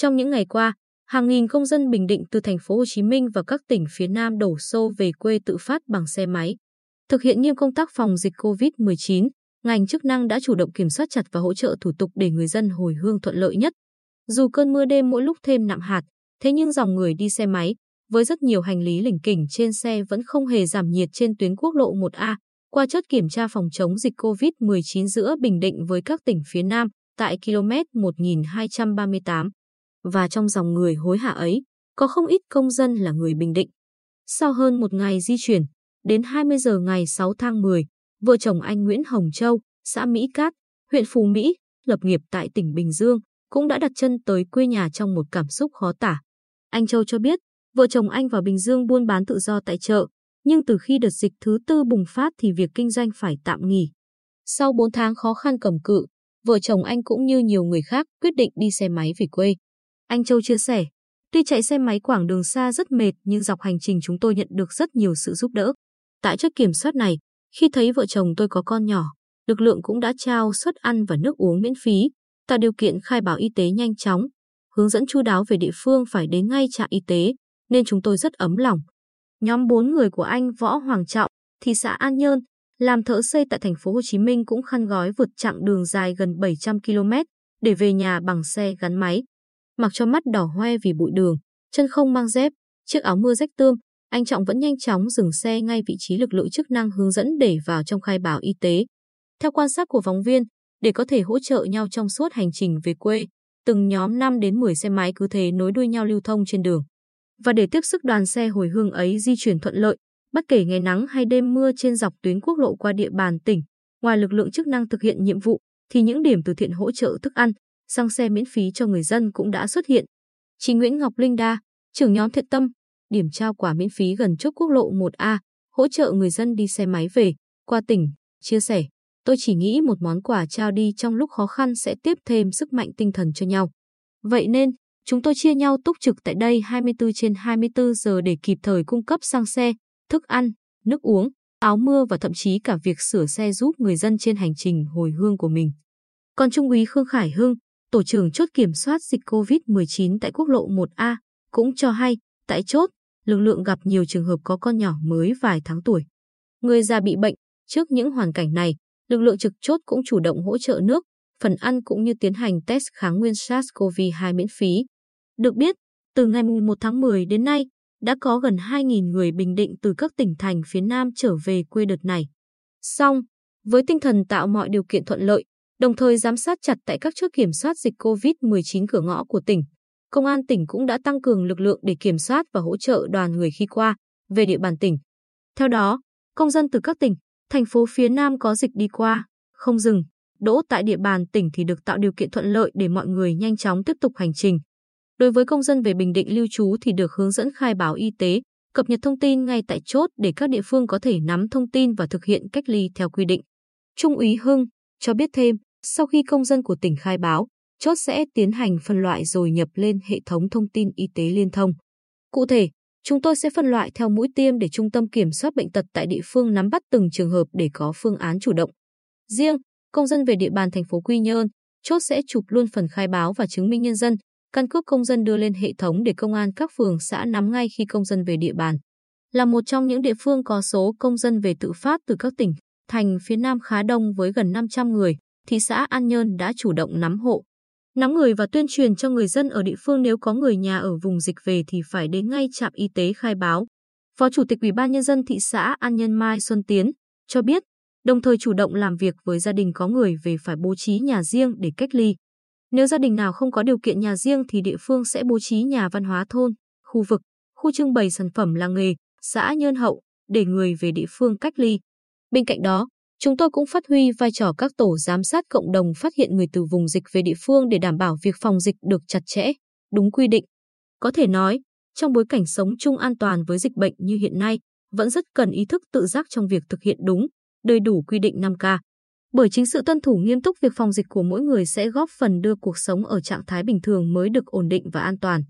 Trong những ngày qua, hàng nghìn công dân Bình Định từ thành phố Hồ Chí Minh và các tỉnh phía Nam đổ xô về quê tự phát bằng xe máy. Thực hiện nghiêm công tác phòng dịch COVID-19, ngành chức năng đã chủ động kiểm soát chặt và hỗ trợ thủ tục để người dân hồi hương thuận lợi nhất. Dù cơn mưa đêm mỗi lúc thêm nặng hạt, thế nhưng dòng người đi xe máy với rất nhiều hành lý lỉnh kỉnh trên xe vẫn không hề giảm nhiệt trên tuyến quốc lộ 1A qua chốt kiểm tra phòng chống dịch COVID-19 giữa Bình Định với các tỉnh phía Nam tại km 1238. Và trong dòng người hối hả ấy, có không ít công dân là người Bình Định. Sau hơn một ngày di chuyển, đến 20 giờ ngày 6 tháng 10, vợ chồng anh Nguyễn Hồng Châu, xã Mỹ Cát, huyện Phú Mỹ, lập nghiệp tại tỉnh Bình Dương, cũng đã đặt chân tới quê nhà trong một cảm xúc khó tả. Anh Châu cho biết, vợ chồng anh vào Bình Dương buôn bán tự do tại chợ, nhưng từ khi đợt dịch thứ tư bùng phát thì việc kinh doanh phải tạm nghỉ. Sau 4 tháng khó khăn cầm cự, vợ chồng anh cũng như nhiều người khác quyết định đi xe máy về quê. Anh Châu chia sẻ, tuy chạy xe máy quãng đường xa rất mệt nhưng dọc hành trình chúng tôi nhận được rất nhiều sự giúp đỡ. Tại chốt kiểm soát này, khi thấy vợ chồng tôi có con nhỏ, lực lượng cũng đã trao suất ăn và nước uống miễn phí, tạo điều kiện khai báo y tế nhanh chóng, hướng dẫn chu đáo về địa phương phải đến ngay trạm y tế, nên chúng tôi rất ấm lòng. Nhóm 4 người của anh Võ Hoàng Trọng, thị xã An Nhơn, làm thợ xây tại thành phố Hồ Chí Minh cũng khăn gói vượt chặng đường dài gần 700 km để về nhà bằng xe gắn máy. Mặc cho mắt đỏ hoe vì bụi đường, chân không mang dép, chiếc áo mưa rách tươm, anh Trọng vẫn nhanh chóng dừng xe ngay vị trí lực lượng chức năng hướng dẫn để vào trong khai báo y tế. Theo quan sát của phóng viên, để có thể hỗ trợ nhau trong suốt hành trình về quê, từng nhóm 5 đến 10 xe máy cứ thế nối đuôi nhau lưu thông trên đường. Và để tiếp sức đoàn xe hồi hương ấy di chuyển thuận lợi, bất kể ngày nắng hay đêm mưa trên dọc tuyến quốc lộ qua địa bàn tỉnh, ngoài lực lượng chức năng thực hiện nhiệm vụ, thì những điểm từ thiện hỗ trợ thức ăn, xăng xe miễn phí cho người dân cũng đã xuất hiện. Chị Nguyễn Ngọc Linh Đa, trưởng nhóm thiện tâm, điểm trao quà miễn phí gần chốt quốc lộ 1A, hỗ trợ người dân đi xe máy về, qua tỉnh, chia sẻ. Tôi chỉ nghĩ một món quà trao đi trong lúc khó khăn sẽ tiếp thêm sức mạnh tinh thần cho nhau. Vậy nên, chúng tôi chia nhau túc trực tại đây 24 trên 24 giờ để kịp thời cung cấp xăng xe, thức ăn, nước uống, áo mưa và thậm chí cả việc sửa xe giúp người dân trên hành trình hồi hương của mình. Còn Trung úy Khương Khải Hưng, tổ trưởng chốt kiểm soát dịch COVID-19 tại quốc lộ 1A, cũng cho hay, tại chốt, lực lượng gặp nhiều trường hợp có con nhỏ mới vài tháng tuổi. Người già bị bệnh, trước những hoàn cảnh này, lực lượng trực chốt cũng chủ động hỗ trợ nước, phần ăn cũng như tiến hành test kháng nguyên SARS-CoV-2 miễn phí. Được biết, từ ngày 1 tháng 10 đến nay, đã có gần 2.000 người Bình Định từ các tỉnh thành phía Nam trở về quê đợt này. Song, với tinh thần tạo mọi điều kiện thuận lợi, đồng thời giám sát chặt tại các chốt kiểm soát dịch COVID-19 cửa ngõ của tỉnh, Công an tỉnh cũng đã tăng cường lực lượng để kiểm soát và hỗ trợ đoàn người khi qua, về địa bàn tỉnh. Theo đó, công dân từ các tỉnh, thành phố phía Nam có dịch đi qua, không dừng, đỗ tại địa bàn tỉnh thì được tạo điều kiện thuận lợi để mọi người nhanh chóng tiếp tục hành trình. Đối với công dân về Bình Định lưu trú thì được hướng dẫn khai báo y tế, cập nhật thông tin ngay tại chốt để các địa phương có thể nắm thông tin và thực hiện cách ly theo quy định. Trung úy Hưng cho biết thêm, sau khi công dân của tỉnh khai báo, chốt sẽ tiến hành phân loại rồi nhập lên hệ thống thông tin y tế liên thông. Cụ thể, chúng tôi sẽ phân loại theo mũi tiêm để Trung tâm Kiểm soát Bệnh tật tại địa phương nắm bắt từng trường hợp để có phương án chủ động. Riêng, công dân về địa bàn thành phố Quy Nhơn, chốt sẽ chụp luôn phần khai báo và chứng minh nhân dân, căn cước công dân đưa lên hệ thống để công an các phường xã nắm ngay khi công dân về địa bàn. Là một trong những địa phương có số công dân về tự phát từ các tỉnh, thành phía Nam khá đông với gần 500 người, thị xã An Nhơn đã chủ động nắm hộ, nắm người và tuyên truyền cho người dân ở địa phương nếu có người nhà ở vùng dịch về thì phải đến ngay trạm y tế khai báo. Phó Chủ tịch Ủy ban Nhân dân thị xã An Nhân Mai Xuân Tiến cho biết, đồng thời chủ động làm việc với gia đình có người về phải bố trí nhà riêng để cách ly. Nếu gia đình nào không có điều kiện nhà riêng thì địa phương sẽ bố trí nhà văn hóa thôn, khu vực, khu trưng bày sản phẩm làng nghề, xã Nhơn Hậu để người về địa phương cách ly. Bên cạnh đó, Chúng tôi cũng phát huy vai trò các tổ giám sát cộng đồng phát hiện người từ vùng dịch về địa phương để đảm bảo việc phòng dịch được chặt chẽ, đúng quy định. Có thể nói, trong bối cảnh sống chung an toàn với dịch bệnh như hiện nay, vẫn rất cần ý thức tự giác trong việc thực hiện đúng, đầy đủ quy định 5K. Bởi chính sự tuân thủ nghiêm túc việc phòng dịch của mỗi người sẽ góp phần đưa cuộc sống ở trạng thái bình thường mới được ổn định và an toàn.